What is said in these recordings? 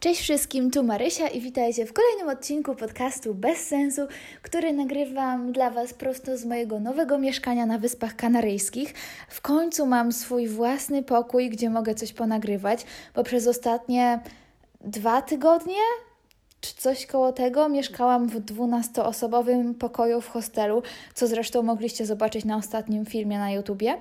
Cześć wszystkim, tu Marysia i witajcie w kolejnym odcinku podcastu Bez Sensu, który nagrywam dla Was prosto z mojego nowego mieszkania na Wyspach Kanaryjskich. W końcu mam swój własny pokój, gdzie mogę coś ponagrywać, bo przez ostatnie dwa tygodnie czy coś koło tego. Mieszkałam w 12-osobowym pokoju w hostelu, co zresztą mogliście zobaczyć na ostatnim filmie na YouTubie.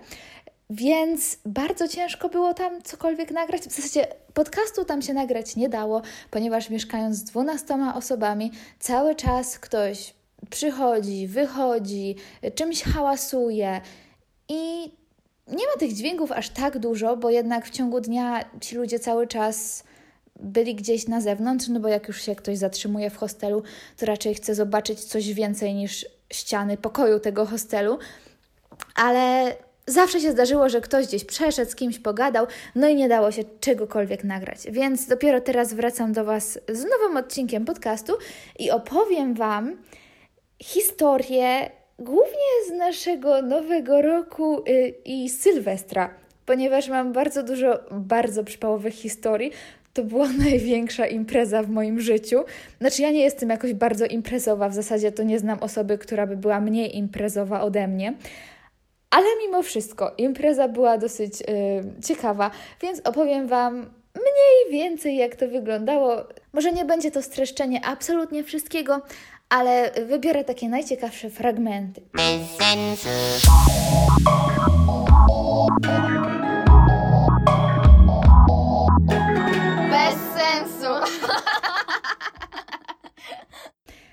Więc bardzo ciężko było tam cokolwiek nagrać. W zasadzie podcastu tam się nagrać nie dało, ponieważ mieszkając z 12 osobami, cały czas ktoś przychodzi, wychodzi, czymś hałasuje i nie ma tych dźwięków aż tak dużo, bo jednak w ciągu dnia ci ludzie cały czas byli gdzieś na zewnątrz, no bo jak już się ktoś zatrzymuje w hostelu, to raczej chce zobaczyć coś więcej niż ściany pokoju tego hostelu. Ale zawsze się zdarzyło, że ktoś gdzieś przeszedł, z kimś pogadał, no i nie dało się czegokolwiek nagrać. Więc dopiero teraz wracam do Was z nowym odcinkiem podcastu i opowiem Wam historię głównie z naszego nowego roku y, i Sylwestra, ponieważ mam bardzo dużo bardzo przypałowych historii, to była największa impreza w moim życiu. Znaczy, ja nie jestem jakoś bardzo imprezowa, w zasadzie to nie znam osoby, która by była mniej imprezowa ode mnie. Ale mimo wszystko, impreza była dosyć yy, ciekawa, więc opowiem Wam mniej więcej, jak to wyglądało. Może nie będzie to streszczenie absolutnie wszystkiego, ale wybiorę takie najciekawsze fragmenty.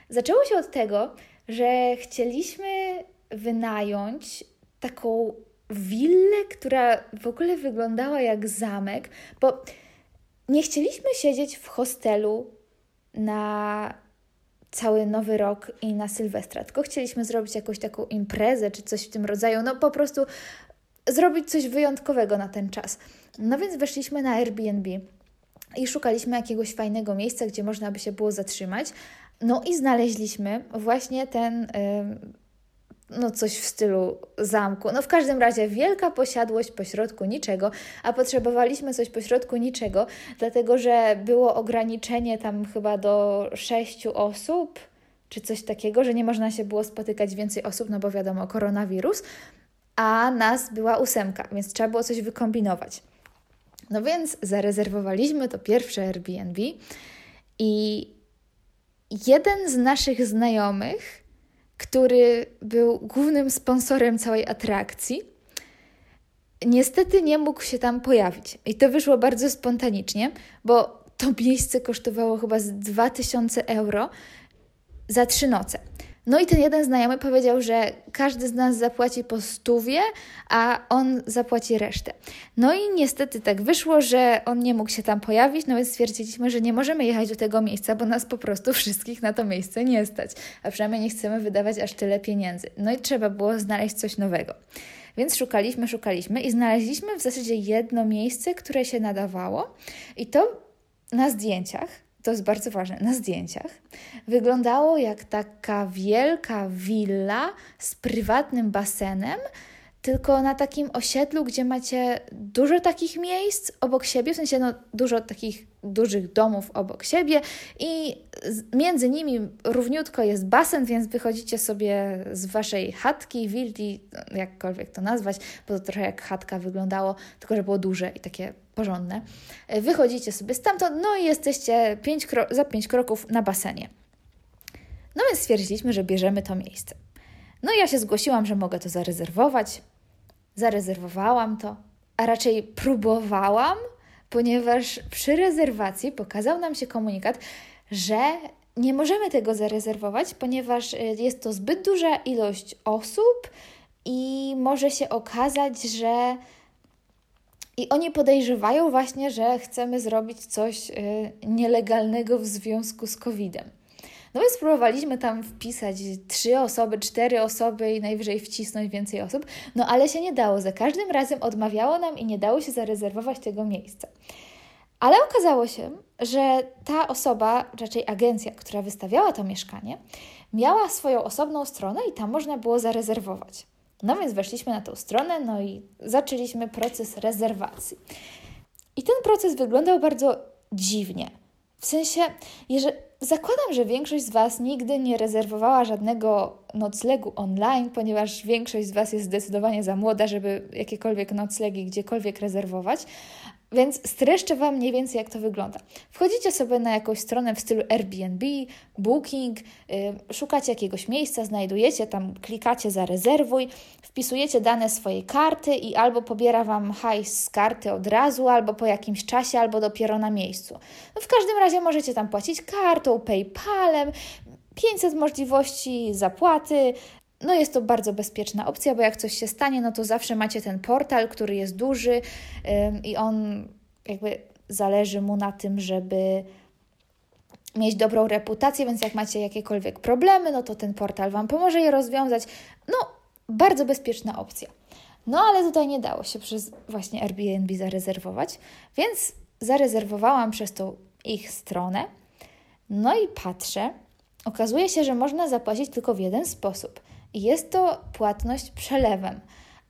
Zaczęło się od tego, że chcieliśmy wynająć taką willę, która w ogóle wyglądała jak zamek, bo nie chcieliśmy siedzieć w hostelu na cały nowy rok i na Sylwestra, tylko chcieliśmy zrobić jakąś taką imprezę czy coś w tym rodzaju, no po prostu zrobić coś wyjątkowego na ten czas. No więc weszliśmy na Airbnb i szukaliśmy jakiegoś fajnego miejsca, gdzie można by się było zatrzymać, no i znaleźliśmy właśnie ten, no coś w stylu zamku. No w każdym razie wielka posiadłość pośrodku niczego, a potrzebowaliśmy coś pośrodku niczego, dlatego że było ograniczenie tam chyba do sześciu osób, czy coś takiego, że nie można się było spotykać więcej osób, no bo wiadomo, koronawirus, a nas była ósemka, więc trzeba było coś wykombinować. No więc zarezerwowaliśmy to pierwsze Airbnb i jeden z naszych znajomych, który był głównym sponsorem całej atrakcji, niestety nie mógł się tam pojawić. I to wyszło bardzo spontanicznie, bo to miejsce kosztowało chyba z 2000 euro za trzy noce. No i ten jeden znajomy powiedział, że każdy z nas zapłaci po stówie, a on zapłaci resztę. No i niestety tak wyszło, że on nie mógł się tam pojawić, no więc stwierdziliśmy, że nie możemy jechać do tego miejsca, bo nas po prostu wszystkich na to miejsce nie stać, a przynajmniej nie chcemy wydawać aż tyle pieniędzy. No i trzeba było znaleźć coś nowego. Więc szukaliśmy, szukaliśmy i znaleźliśmy w zasadzie jedno miejsce, które się nadawało i to na zdjęciach to jest bardzo ważne, na zdjęciach wyglądało jak taka wielka willa z prywatnym basenem, tylko na takim osiedlu, gdzie macie dużo takich miejsc obok siebie, w sensie no, dużo takich dużych domów obok siebie i między nimi równiutko jest basen, więc wychodzicie sobie z waszej chatki, willi, jakkolwiek to nazwać, bo to trochę jak chatka wyglądało, tylko że było duże i takie porządne. Wychodzicie sobie stamtąd, no i jesteście pięć za pięć kroków na basenie. No więc stwierdziliśmy, że bierzemy to miejsce. No i ja się zgłosiłam, że mogę to zarezerwować zarezerwowałam to, a raczej próbowałam, ponieważ przy rezerwacji pokazał nam się komunikat, że nie możemy tego zarezerwować, ponieważ y, jest to zbyt duża ilość osób i może się okazać, że i oni podejrzewają właśnie, że chcemy zrobić coś y, nielegalnego w związku z COVID-em. No i spróbowaliśmy tam wpisać trzy osoby, cztery osoby i najwyżej wcisnąć więcej osób, no ale się nie dało. Za każdym razem odmawiało nam i nie dało się zarezerwować tego miejsca. Ale okazało się, że ta osoba, raczej agencja, która wystawiała to mieszkanie, miała swoją osobną stronę i tam można było zarezerwować. No więc weszliśmy na tą stronę, no i zaczęliśmy proces rezerwacji. I ten proces wyglądał bardzo dziwnie. W sensie, jeżeli, zakładam, że większość z Was nigdy nie rezerwowała żadnego noclegu online, ponieważ większość z Was jest zdecydowanie za młoda, żeby jakiekolwiek noclegi gdziekolwiek rezerwować. Więc streszczę Wam mniej więcej, jak to wygląda. Wchodzicie sobie na jakąś stronę w stylu Airbnb, Booking, yy, szukacie jakiegoś miejsca, znajdujecie tam, klikacie zarezerwuj, wpisujecie dane swojej karty i albo pobiera Wam hajs z karty od razu, albo po jakimś czasie, albo dopiero na miejscu. No w każdym razie możecie tam płacić kartą, PayPalem, 500 możliwości zapłaty, no jest to bardzo bezpieczna opcja, bo jak coś się stanie, no to zawsze macie ten portal, który jest duży i on jakby zależy mu na tym, żeby mieć dobrą reputację, więc jak macie jakiekolwiek problemy, no to ten portal Wam pomoże je rozwiązać. No, bardzo bezpieczna opcja. No, ale tutaj nie dało się przez właśnie Airbnb zarezerwować, więc zarezerwowałam przez tą ich stronę. No i patrzę, okazuje się, że można zapłacić tylko w jeden sposób – jest to płatność przelewem.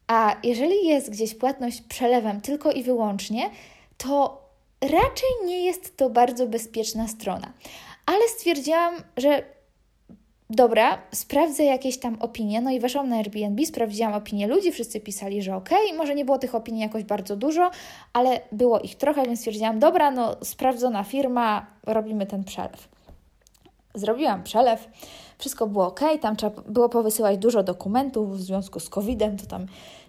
A jeżeli jest gdzieś płatność przelewem tylko i wyłącznie, to raczej nie jest to bardzo bezpieczna strona. Ale stwierdziłam, że dobra, sprawdzę jakieś tam opinie. No i weszłam na Airbnb, sprawdziłam opinie ludzi, wszyscy pisali, że ok, może nie było tych opinii jakoś bardzo dużo, ale było ich trochę, więc stwierdziłam, dobra, no sprawdzona firma, robimy ten przelew. Zrobiłam przelew wszystko było ok, tam trzeba było powysyłać dużo dokumentów w związku z COVID-em, to tam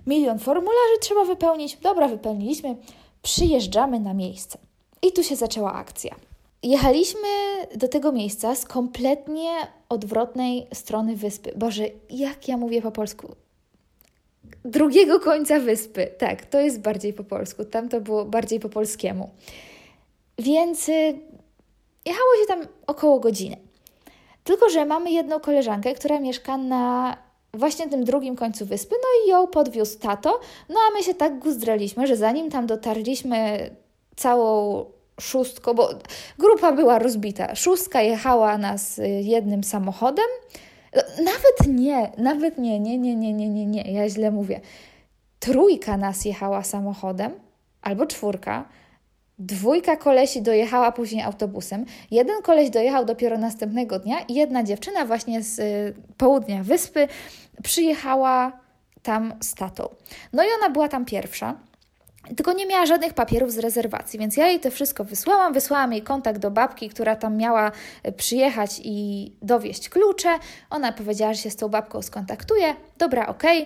milion formularzy trzeba wypełnić. Dobra, wypełniliśmy, przyjeżdżamy na miejsce. I tu się zaczęła akcja. Jechaliśmy do tego miejsca z kompletnie odwrotnej strony wyspy. Boże, jak ja mówię po polsku? Drugiego końca wyspy. Tak, to jest bardziej po polsku. Tam to było bardziej po polskiemu. Więc y, jechało się tam około godziny. Tylko, że mamy jedną koleżankę, która mieszka na właśnie tym drugim końcu wyspy, no i ją podwiózł tato, no a my się tak guzdraliśmy, że zanim tam dotarliśmy całą szóstką, bo grupa była rozbita, szóstka jechała nas y, jednym samochodem, nawet nie, nawet nie, nie, nie, nie, nie, nie, nie, ja źle mówię. Trójka nas jechała samochodem, albo czwórka, Dwójka kolesi dojechała później autobusem. Jeden koleś dojechał dopiero następnego dnia i jedna dziewczyna właśnie z y, południa wyspy przyjechała tam z tatą. No i ona była tam pierwsza. Tylko nie miała żadnych papierów z rezerwacji, więc ja jej to wszystko wysłałam. Wysłałam jej kontakt do babki, która tam miała y, przyjechać i dowieść klucze. Ona powiedziała, że się z tą babką skontaktuje. Dobra, okej.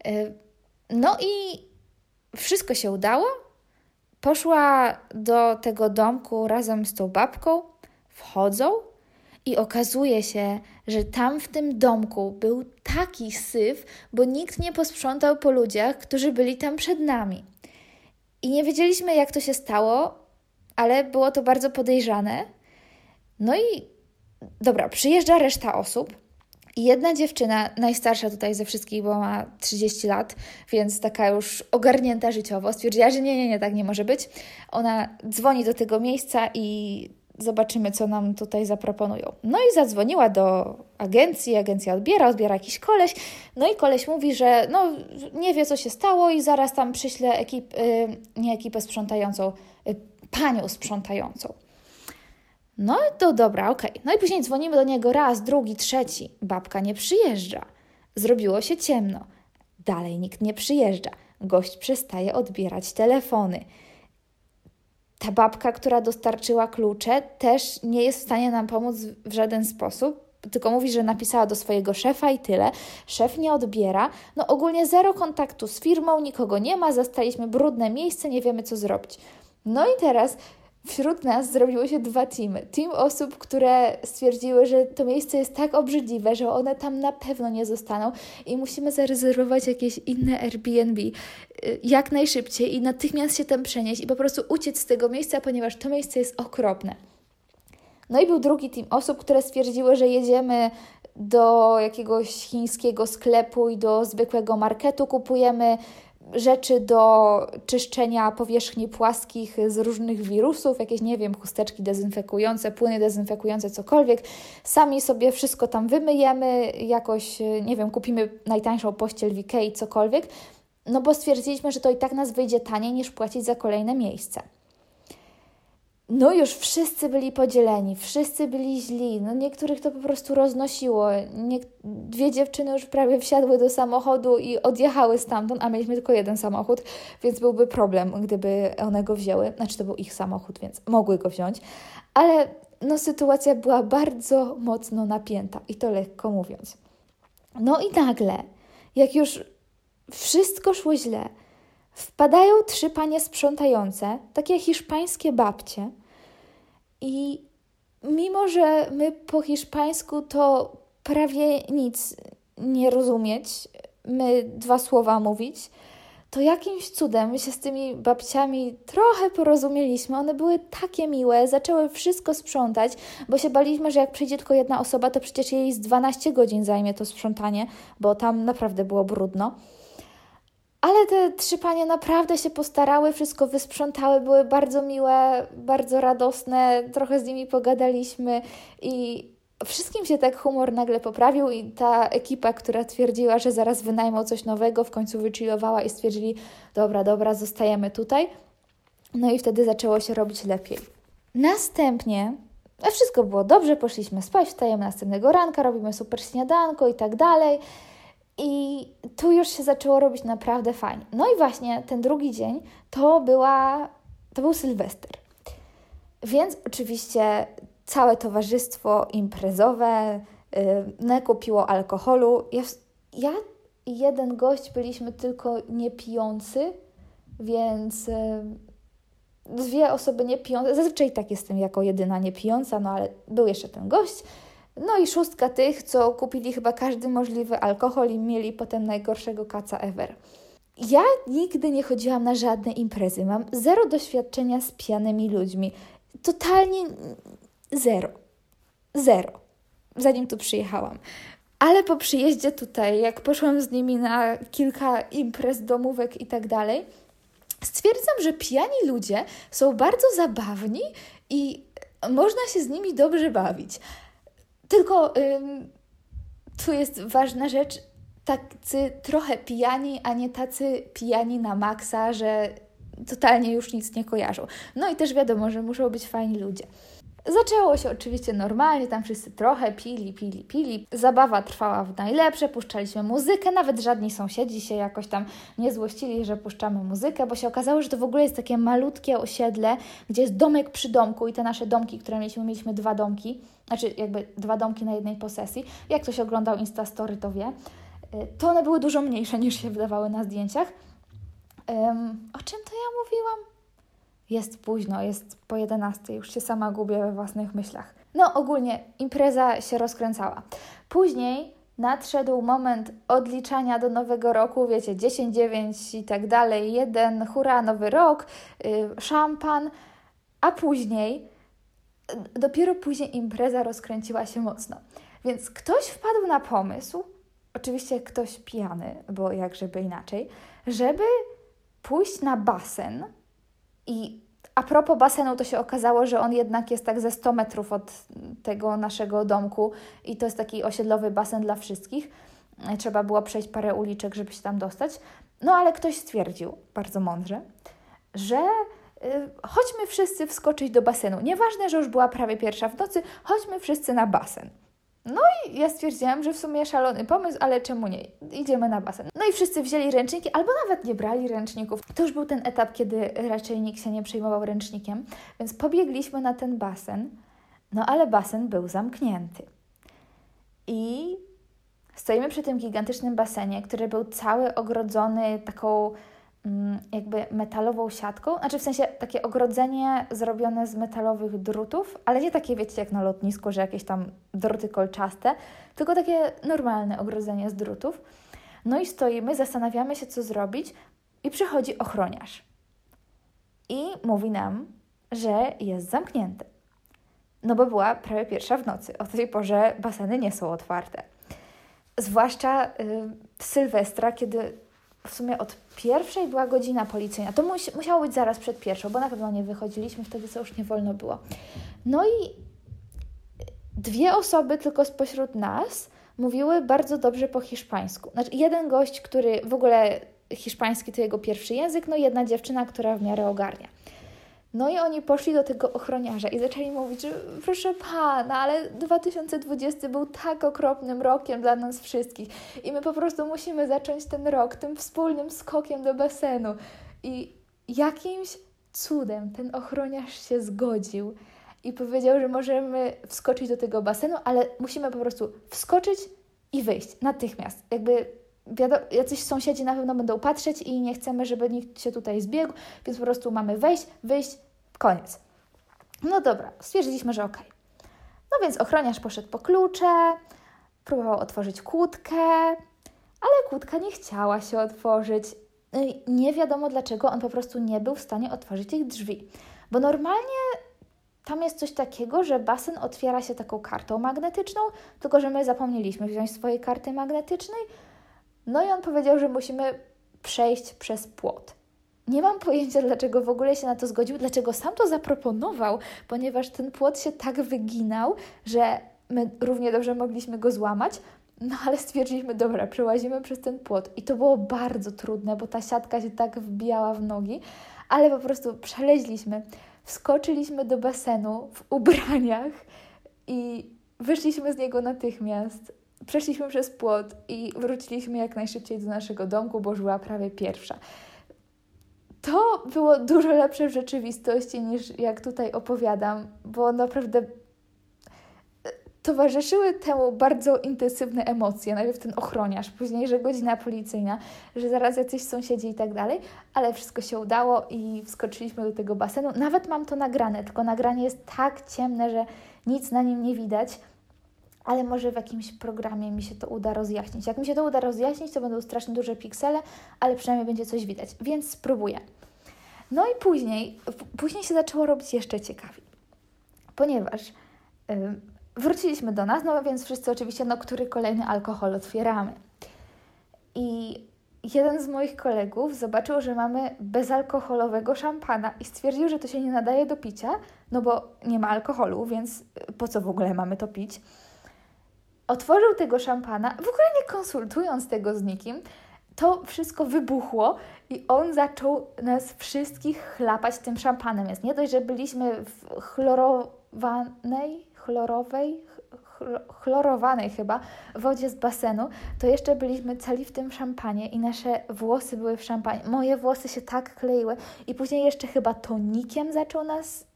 Okay. No i wszystko się udało. Poszła do tego domku razem z tą babką, wchodzą i okazuje się, że tam w tym domku był taki syf, bo nikt nie posprzątał po ludziach, którzy byli tam przed nami. I nie wiedzieliśmy, jak to się stało, ale było to bardzo podejrzane. No i dobra, przyjeżdża reszta osób. I jedna dziewczyna, najstarsza tutaj ze wszystkich, bo ma 30 lat, więc taka już ogarnięta życiowo, stwierdziła, że nie, nie, nie, tak nie może być. Ona dzwoni do tego miejsca i zobaczymy, co nam tutaj zaproponują. No i zadzwoniła do agencji, agencja odbiera, odbiera jakiś koleś, no i koleś mówi, że no nie wie, co się stało i zaraz tam przyśle ekip, y, nie ekipę sprzątającą, y, panią sprzątającą. No to dobra, okej. Okay. No i później dzwonimy do niego raz, drugi, trzeci. Babka nie przyjeżdża. Zrobiło się ciemno. Dalej nikt nie przyjeżdża. Gość przestaje odbierać telefony. Ta babka, która dostarczyła klucze, też nie jest w stanie nam pomóc w żaden sposób, tylko mówi, że napisała do swojego szefa i tyle. Szef nie odbiera. No ogólnie zero kontaktu z firmą, nikogo nie ma, zastaliśmy brudne miejsce, nie wiemy co zrobić. No i teraz wśród nas zrobiło się dwa teamy. Team osób, które stwierdziły, że to miejsce jest tak obrzydliwe, że one tam na pewno nie zostaną i musimy zarezerwować jakieś inne Airbnb y, jak najszybciej i natychmiast się tam przenieść i po prostu uciec z tego miejsca, ponieważ to miejsce jest okropne. No i był drugi team osób, które stwierdziły, że jedziemy do jakiegoś chińskiego sklepu i do zwykłego marketu, kupujemy rzeczy do czyszczenia powierzchni płaskich z różnych wirusów, jakieś, nie wiem, chusteczki dezynfekujące, płyny dezynfekujące, cokolwiek. Sami sobie wszystko tam wymyjemy, jakoś, nie wiem, kupimy najtańszą pościel w Ikei, cokolwiek, no bo stwierdziliśmy, że to i tak nas wyjdzie taniej niż płacić za kolejne miejsce. No już wszyscy byli podzieleni, wszyscy byli źli, no niektórych to po prostu roznosiło. Dwie dziewczyny już prawie wsiadły do samochodu i odjechały stamtąd, a mieliśmy tylko jeden samochód, więc byłby problem, gdyby one go wzięły. Znaczy to był ich samochód, więc mogły go wziąć, ale no sytuacja była bardzo mocno napięta i to lekko mówiąc. No i nagle, jak już wszystko szło źle, wpadają trzy panie sprzątające, takie hiszpańskie babcie, i mimo, że my po hiszpańsku to prawie nic nie rozumieć, my dwa słowa mówić, to jakimś cudem my się z tymi babciami trochę porozumieliśmy. One były takie miłe, zaczęły wszystko sprzątać, bo się baliśmy, że jak przyjdzie tylko jedna osoba, to przecież jej z 12 godzin zajmie to sprzątanie, bo tam naprawdę było brudno. Ale te trzy panie naprawdę się postarały, wszystko wysprzątały, były bardzo miłe, bardzo radosne, trochę z nimi pogadaliśmy i wszystkim się tak humor nagle poprawił i ta ekipa, która twierdziła, że zaraz wynajmą coś nowego, w końcu wychillowała i stwierdzili, dobra, dobra, zostajemy tutaj. No i wtedy zaczęło się robić lepiej. Następnie wszystko było dobrze, poszliśmy spać, wstajemy następnego ranka, robimy super śniadanko i tak dalej. I tu już się zaczęło robić naprawdę fajnie. No i właśnie ten drugi dzień to była, to był Sylwester. Więc oczywiście całe towarzystwo imprezowe yy, nakupiło alkoholu. Ja, ja i jeden gość byliśmy tylko niepijący, więc yy, dwie osoby niepijące. Zazwyczaj tak jestem jako jedyna niepijąca, no ale był jeszcze ten gość. No i szóstka tych, co kupili chyba każdy możliwy alkohol i mieli potem najgorszego kaca ever. Ja nigdy nie chodziłam na żadne imprezy. Mam zero doświadczenia z pijanymi ludźmi. Totalnie zero. Zero. Zanim tu przyjechałam. Ale po przyjeździe tutaj, jak poszłam z nimi na kilka imprez, domówek i tak dalej, stwierdzam, że pijani ludzie są bardzo zabawni i można się z nimi dobrze bawić. Tylko ym, tu jest ważna rzecz, tacy trochę pijani, a nie tacy pijani na maksa, że totalnie już nic nie kojarzą. No i też wiadomo, że muszą być fajni ludzie. Zaczęło się oczywiście normalnie, tam wszyscy trochę pili, pili, pili. Zabawa trwała w najlepsze, puszczaliśmy muzykę, nawet żadni sąsiedzi się jakoś tam nie złościli, że puszczamy muzykę, bo się okazało, że to w ogóle jest takie malutkie osiedle, gdzie jest domek przy domku i te nasze domki, które mieliśmy, mieliśmy dwa domki, znaczy jakby dwa domki na jednej posesji. Jak ktoś oglądał Instastory, to wie. Y, to one były dużo mniejsze niż się wydawały na zdjęciach. Um, o czym to ja mówiłam? Jest późno, jest po 11, już się sama gubię we własnych myślach. No, ogólnie impreza się rozkręcała. Później nadszedł moment odliczania do nowego roku, wiecie, 10, 9 i tak dalej, jeden, hura, nowy rok, yy, szampan, a później, dopiero później impreza rozkręciła się mocno. Więc ktoś wpadł na pomysł, oczywiście ktoś pijany, bo jak żeby inaczej, żeby pójść na basen i a propos basenu, to się okazało, że on jednak jest tak ze 100 metrów od tego naszego domku i to jest taki osiedlowy basen dla wszystkich. Trzeba było przejść parę uliczek, żeby się tam dostać. No ale ktoś stwierdził, bardzo mądrze, że y, chodźmy wszyscy wskoczyć do basenu. Nieważne, że już była prawie pierwsza w nocy, chodźmy wszyscy na basen. No i ja stwierdziłam, że w sumie szalony pomysł, ale czemu nie? Idziemy na basen. No i wszyscy wzięli ręczniki, albo nawet nie brali ręczników. To już był ten etap, kiedy raczej nikt się nie przejmował ręcznikiem, więc pobiegliśmy na ten basen, no ale basen był zamknięty. I stoimy przy tym gigantycznym basenie, który był cały ogrodzony taką jakby metalową siatką, znaczy w sensie takie ogrodzenie zrobione z metalowych drutów, ale nie takie wiecie jak na lotnisku, że jakieś tam druty kolczaste, tylko takie normalne ogrodzenie z drutów. No i stoimy, zastanawiamy się co zrobić i przychodzi ochroniarz. I mówi nam, że jest zamknięty. No bo była prawie pierwsza w nocy. O tej porze baseny nie są otwarte. Zwłaszcza y, Sylwestra, kiedy w sumie od pierwszej była godzina policyjna. To musi, musiało być zaraz przed pierwszą, bo na pewno nie wychodziliśmy wtedy, co już nie wolno było. No i dwie osoby tylko spośród nas mówiły bardzo dobrze po hiszpańsku. Znaczy, jeden gość, który w ogóle hiszpański to jego pierwszy język, no i jedna dziewczyna, która w miarę ogarnia. No i oni poszli do tego ochroniarza i zaczęli mówić, że proszę pana, ale 2020 był tak okropnym rokiem dla nas wszystkich i my po prostu musimy zacząć ten rok tym wspólnym skokiem do basenu. I jakimś cudem ten ochroniarz się zgodził i powiedział, że możemy wskoczyć do tego basenu, ale musimy po prostu wskoczyć i wyjść natychmiast. Jakby wiadomo, jacyś sąsiedzi na pewno będą patrzeć i nie chcemy, żeby nikt się tutaj zbiegł, więc po prostu mamy wejść, wyjść, koniec. No dobra, stwierdziliśmy, że okej. Okay. No więc ochroniarz poszedł po klucze, próbował otworzyć kłódkę, ale kłódka nie chciała się otworzyć. No nie wiadomo dlaczego on po prostu nie był w stanie otworzyć tych drzwi. Bo normalnie tam jest coś takiego, że basen otwiera się taką kartą magnetyczną, tylko że my zapomnieliśmy wziąć swojej karty magnetycznej. No i on powiedział, że musimy przejść przez płot. Nie mam pojęcia, dlaczego w ogóle się na to zgodził, dlaczego sam to zaproponował, ponieważ ten płot się tak wyginał, że my równie dobrze mogliśmy go złamać. No ale stwierdziliśmy, dobra, przełazimy przez ten płot. I to było bardzo trudne, bo ta siatka się tak wbijała w nogi, ale po prostu przeleźliśmy. Wskoczyliśmy do basenu w ubraniach i wyszliśmy z niego natychmiast. Przeszliśmy przez płot i wróciliśmy jak najszybciej do naszego domku, bo żyła prawie pierwsza. To było dużo lepsze w rzeczywistości niż jak tutaj opowiadam, bo naprawdę towarzyszyły temu bardzo intensywne emocje. Najpierw ten ochroniarz, później, że godzina policyjna, że zaraz jacyś sąsiedzi i tak dalej, ale wszystko się udało i wskoczyliśmy do tego basenu. Nawet mam to nagrane, tylko nagranie jest tak ciemne, że nic na nim nie widać. Ale może w jakimś programie mi się to uda rozjaśnić. Jak mi się to uda rozjaśnić, to będą strasznie duże piksele, ale przynajmniej będzie coś widać, więc spróbuję. No i później, później się zaczęło robić jeszcze ciekawiej, ponieważ yy, wróciliśmy do nas, no więc wszyscy oczywiście, no który kolejny alkohol otwieramy. I jeden z moich kolegów zobaczył, że mamy bezalkoholowego szampana i stwierdził, że to się nie nadaje do picia, no bo nie ma alkoholu, więc po co w ogóle mamy to pić? Otworzył tego szampana, w ogóle nie konsultując tego z nikim, to wszystko wybuchło i on zaczął nas wszystkich chlapać tym szampanem. Jest nie dość, że byliśmy w chlorowanej chlorowej, chlorowanej chyba wodzie z basenu, to jeszcze byliśmy cali w tym szampanie i nasze włosy były w szampanie. Moje włosy się tak kleiły i później jeszcze chyba tonikiem zaczął nas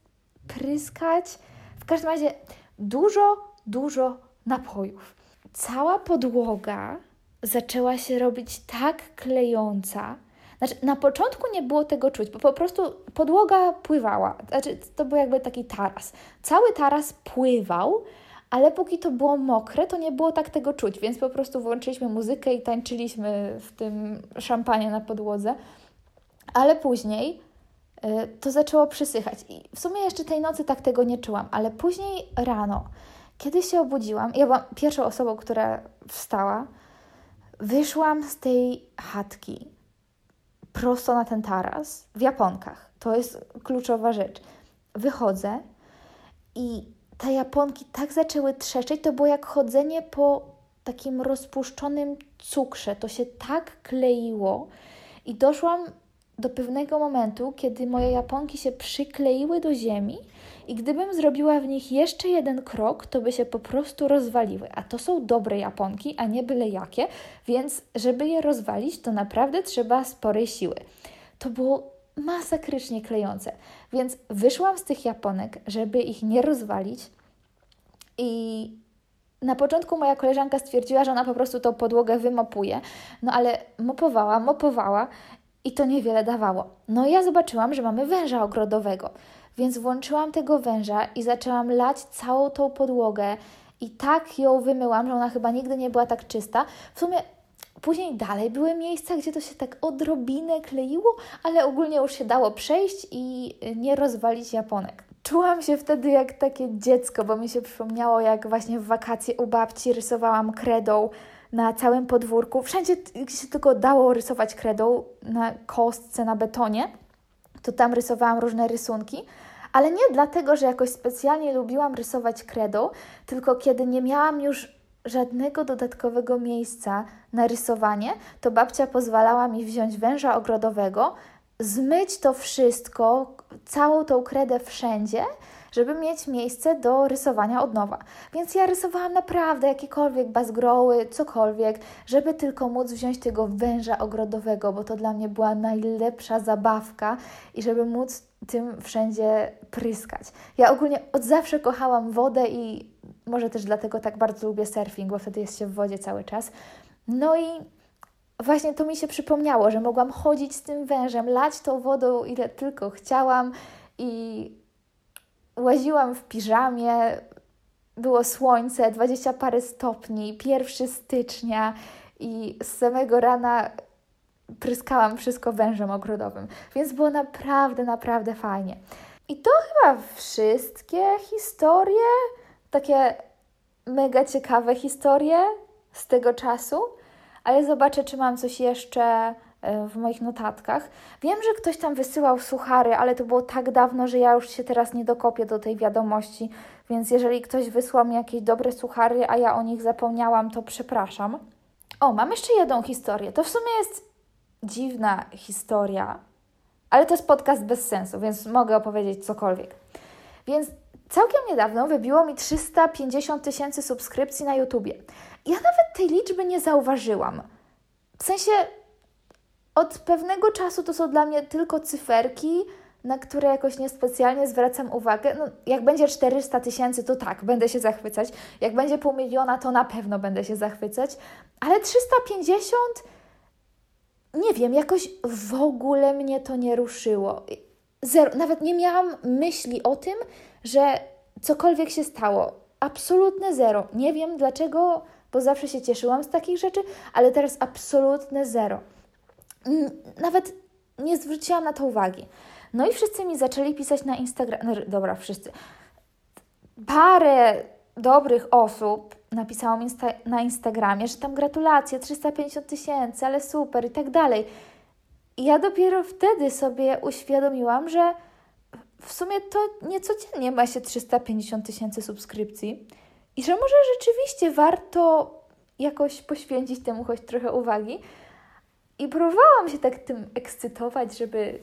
pryskać. W każdym razie dużo, dużo napojów. Cała podłoga zaczęła się robić tak klejąca, znaczy, na początku nie było tego czuć, bo po prostu podłoga pływała. Znaczy, to był jakby taki taras. Cały taras pływał, ale póki to było mokre, to nie było tak tego czuć, więc po prostu włączyliśmy muzykę i tańczyliśmy w tym szampanie na podłodze. Ale później y, to zaczęło przysychać. I w sumie jeszcze tej nocy tak tego nie czułam, ale później rano, kiedy się obudziłam, ja byłam pierwszą osobą, która wstała, wyszłam z tej chatki prosto na ten taras w japonkach. To jest kluczowa rzecz. Wychodzę i te japonki tak zaczęły trzeszczeć, to było jak chodzenie po takim rozpuszczonym cukrze. To się tak kleiło i doszłam do pewnego momentu, kiedy moje japonki się przykleiły do ziemi i gdybym zrobiła w nich jeszcze jeden krok, to by się po prostu rozwaliły. A to są dobre japonki, a nie byle jakie, więc żeby je rozwalić, to naprawdę trzeba sporej siły. To było masakrycznie klejące. Więc wyszłam z tych japonek, żeby ich nie rozwalić i na początku moja koleżanka stwierdziła, że ona po prostu tą podłogę wymopuje, no ale mopowała, mopowała i to niewiele dawało. No i ja zobaczyłam, że mamy węża ogrodowego. Więc włączyłam tego węża i zaczęłam lać całą tą podłogę i tak ją wymyłam, że ona chyba nigdy nie była tak czysta. W sumie Później dalej były miejsca, gdzie to się tak odrobinę kleiło, ale ogólnie już się dało przejść i nie rozwalić japonek. Czułam się wtedy jak takie dziecko, bo mi się przypomniało, jak właśnie w wakacje u babci rysowałam kredą na całym podwórku. Wszędzie, gdzie się tylko dało rysować kredą, na kostce, na betonie, to tam rysowałam różne rysunki ale nie dlatego, że jakoś specjalnie lubiłam rysować kredą, tylko kiedy nie miałam już żadnego dodatkowego miejsca na rysowanie, to babcia pozwalała mi wziąć węża ogrodowego, zmyć to wszystko, całą tą kredę wszędzie, żeby mieć miejsce do rysowania od nowa. Więc ja rysowałam naprawdę jakiekolwiek bazgroły, cokolwiek, żeby tylko móc wziąć tego węża ogrodowego, bo to dla mnie była najlepsza zabawka i żeby móc tym wszędzie pryskać. Ja ogólnie od zawsze kochałam wodę i może też dlatego tak bardzo lubię surfing, bo wtedy jest się w wodzie cały czas. No i właśnie to mi się przypomniało, że mogłam chodzić z tym wężem, lać tą wodą ile tylko chciałam i łaziłam w piżamie, było słońce, dwadzieścia parę stopni, pierwszy stycznia i z samego rana pryskałam wszystko wężem ogrodowym, więc było naprawdę, naprawdę fajnie. I to chyba wszystkie historie, takie mega ciekawe historie z tego czasu, ale zobaczę, czy mam coś jeszcze w moich notatkach. Wiem, że ktoś tam wysyłał suchary, ale to było tak dawno, że ja już się teraz nie dokopię do tej wiadomości, więc jeżeli ktoś wysłał mi jakieś dobre suchary, a ja o nich zapomniałam, to przepraszam. O, mam jeszcze jedną historię. To w sumie jest dziwna historia, ale to jest podcast bez sensu, więc mogę opowiedzieć cokolwiek. Więc całkiem niedawno wybiło mi 350 tysięcy subskrypcji na YouTubie. Ja nawet tej liczby nie zauważyłam. W sensie od pewnego czasu to są dla mnie tylko cyferki, na które jakoś niespecjalnie zwracam uwagę. No, jak będzie 400 tysięcy, to tak, będę się zachwycać. Jak będzie pół miliona, to na pewno będę się zachwycać. Ale 350, nie wiem, jakoś w ogóle mnie to nie ruszyło. Zero. Nawet nie miałam myśli o tym, że cokolwiek się stało. Absolutne zero. Nie wiem dlaczego, bo zawsze się cieszyłam z takich rzeczy, ale teraz absolutne zero nawet nie zwróciłam na to uwagi. No i wszyscy mi zaczęli pisać na Instagram. No, dobra, wszyscy. Parę dobrych osób napisało mi insta na Instagramie, że tam gratulacje, 350 tysięcy, ale super i tak dalej. I ja dopiero wtedy sobie uświadomiłam, że w sumie to niecodziennie ma się 350 tysięcy subskrypcji i że może rzeczywiście warto jakoś poświęcić temu choć trochę uwagi, i próbowałam się tak tym ekscytować, żeby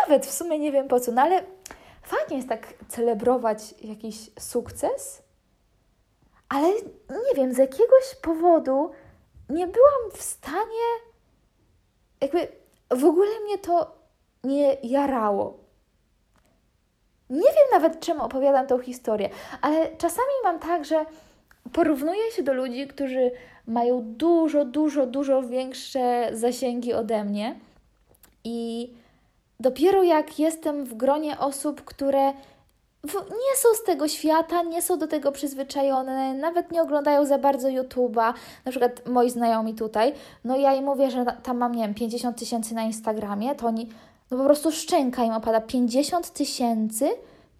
nawet w sumie nie wiem po co, no ale fajnie jest tak celebrować jakiś sukces, ale nie wiem, z jakiegoś powodu nie byłam w stanie, jakby w ogóle mnie to nie jarało. Nie wiem nawet, czemu opowiadam tą historię, ale czasami mam tak, że porównuję się do ludzi, którzy mają dużo, dużo, dużo większe zasięgi ode mnie. I dopiero jak jestem w gronie osób, które nie są z tego świata, nie są do tego przyzwyczajone, nawet nie oglądają za bardzo YouTube'a, na przykład moi znajomi tutaj, no ja im mówię, że tam mam, nie wiem, 50 tysięcy na Instagramie, to oni, no po prostu szczęka im opada, 50 tysięcy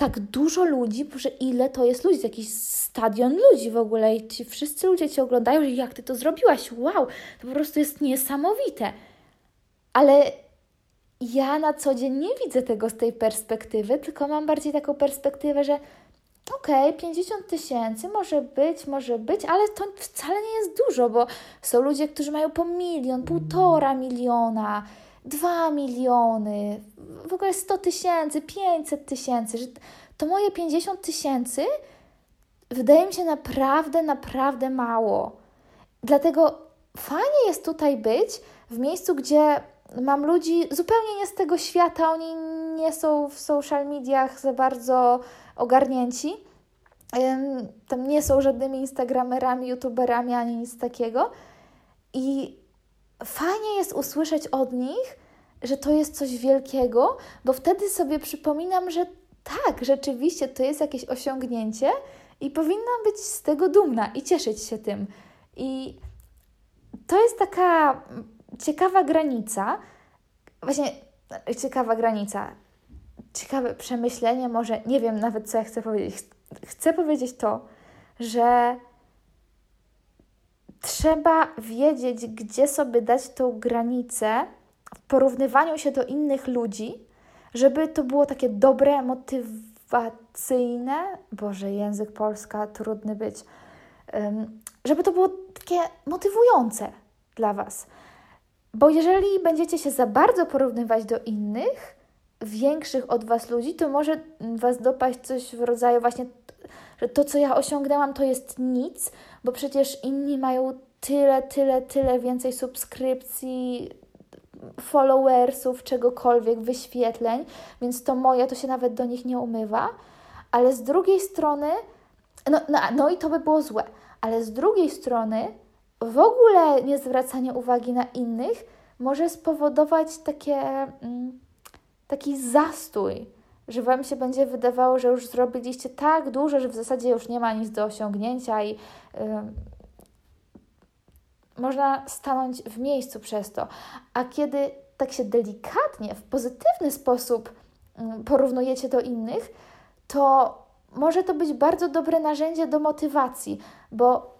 tak dużo ludzi, że ile to jest ludzi, jakiś stadion ludzi w ogóle i ci wszyscy ludzie Cię oglądają, jak Ty to zrobiłaś, wow, to po prostu jest niesamowite. Ale ja na co dzień nie widzę tego z tej perspektywy, tylko mam bardziej taką perspektywę, że okej, okay, 50 tysięcy może być, może być, ale to wcale nie jest dużo, bo są ludzie, którzy mają po milion, półtora miliona, 2 miliony, w ogóle 100 tysięcy, 500 tysięcy, że to moje 50 tysięcy wydaje mi się naprawdę, naprawdę mało. Dlatego fajnie jest tutaj być w miejscu, gdzie mam ludzi zupełnie nie z tego świata, oni nie są w social mediach za bardzo ogarnięci. Tam nie są żadnymi instagramerami, youtuberami ani nic takiego. I fajnie jest usłyszeć od nich, że to jest coś wielkiego, bo wtedy sobie przypominam, że tak, rzeczywiście to jest jakieś osiągnięcie i powinnam być z tego dumna i cieszyć się tym. I to jest taka ciekawa granica, właśnie ciekawa granica, ciekawe przemyślenie, może nie wiem nawet co ja chcę powiedzieć. Chcę powiedzieć to, że trzeba wiedzieć, gdzie sobie dać tą granicę w porównywaniu się do innych ludzi, żeby to było takie dobre, motywacyjne. Boże, język polska, trudny być. Żeby to było takie motywujące dla Was. Bo jeżeli będziecie się za bardzo porównywać do innych, większych od Was ludzi, to może Was dopaść coś w rodzaju właśnie, że to, co ja osiągnęłam, to jest nic, bo przecież inni mają tyle, tyle, tyle więcej subskrypcji, followersów, czegokolwiek, wyświetleń, więc to moje to się nawet do nich nie umywa. Ale z drugiej strony, no, no, no i to by było złe, ale z drugiej strony w ogóle nie zwracanie uwagi na innych może spowodować takie, mm, taki zastój, że Wam się będzie wydawało, że już zrobiliście tak dużo, że w zasadzie już nie ma nic do osiągnięcia i można stanąć w miejscu przez to. A kiedy tak się delikatnie, w pozytywny sposób porównujecie do innych, to może to być bardzo dobre narzędzie do motywacji, bo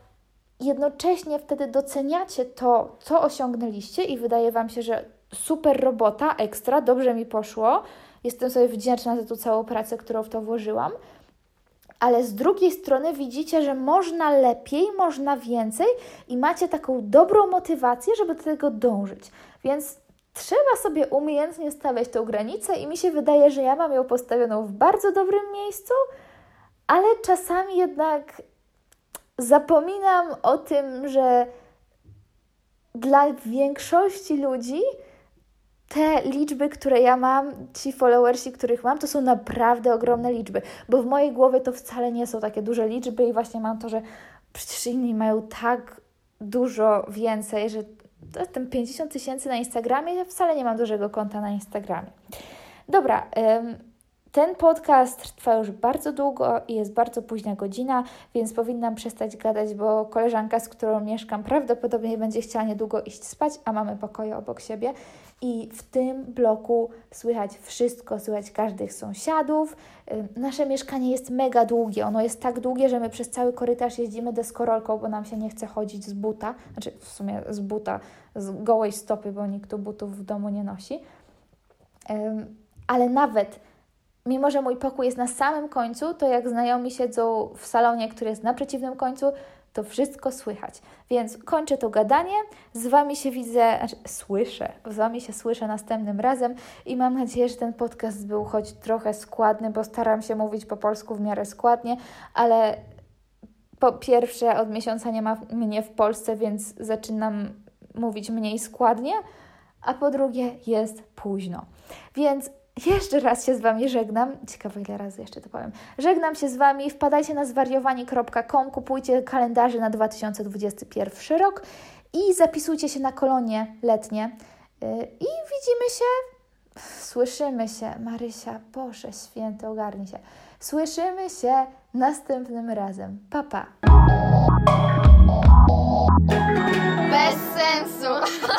jednocześnie wtedy doceniacie to, co osiągnęliście i wydaje Wam się, że super robota, ekstra, dobrze mi poszło. Jestem sobie wdzięczna za tą całą pracę, którą w to włożyłam ale z drugiej strony widzicie, że można lepiej, można więcej i macie taką dobrą motywację, żeby do tego dążyć. Więc trzeba sobie umiejętnie stawiać tą granicę i mi się wydaje, że ja mam ją postawioną w bardzo dobrym miejscu, ale czasami jednak zapominam o tym, że dla większości ludzi te liczby, które ja mam, ci followersi, których mam, to są naprawdę ogromne liczby, bo w mojej głowie to wcale nie są takie duże liczby i właśnie mam to, że przecież inni mają tak dużo więcej, że ten 50 tysięcy na Instagramie, ja wcale nie mam dużego konta na Instagramie. Dobra, ten podcast trwa już bardzo długo i jest bardzo późna godzina, więc powinnam przestać gadać, bo koleżanka, z którą mieszkam, prawdopodobnie będzie chciała niedługo iść spać, a mamy pokoje obok siebie. I w tym bloku słychać wszystko, słychać każdych sąsiadów. Nasze mieszkanie jest mega długie. Ono jest tak długie, że my przez cały korytarz jeździmy deskorolką, bo nam się nie chce chodzić z buta. Znaczy, w sumie z buta, z gołej stopy, bo nikt tu butów w domu nie nosi. Ale nawet mimo że mój pokój jest na samym końcu, to jak znajomi siedzą w salonie, który jest na przeciwnym końcu, to wszystko słychać. Więc kończę to gadanie. Z Wami się widzę, znaczy słyszę, z Wami się słyszę następnym razem i mam nadzieję, że ten podcast był choć trochę składny, bo staram się mówić po polsku w miarę składnie, ale po pierwsze od miesiąca nie ma mnie w Polsce, więc zaczynam mówić mniej składnie, a po drugie jest późno. Więc jeszcze raz się z Wami żegnam. Ciekawe, ile razy jeszcze to powiem. Żegnam się z Wami. Wpadajcie na zwariowanie.com, kupujcie kalendarze na 2021 rok i zapisujcie się na kolonie letnie. Y, I widzimy się, słyszymy się. Marysia, Boże święty, ogarnij się. Słyszymy się następnym razem. Pa, pa. Bez sensu.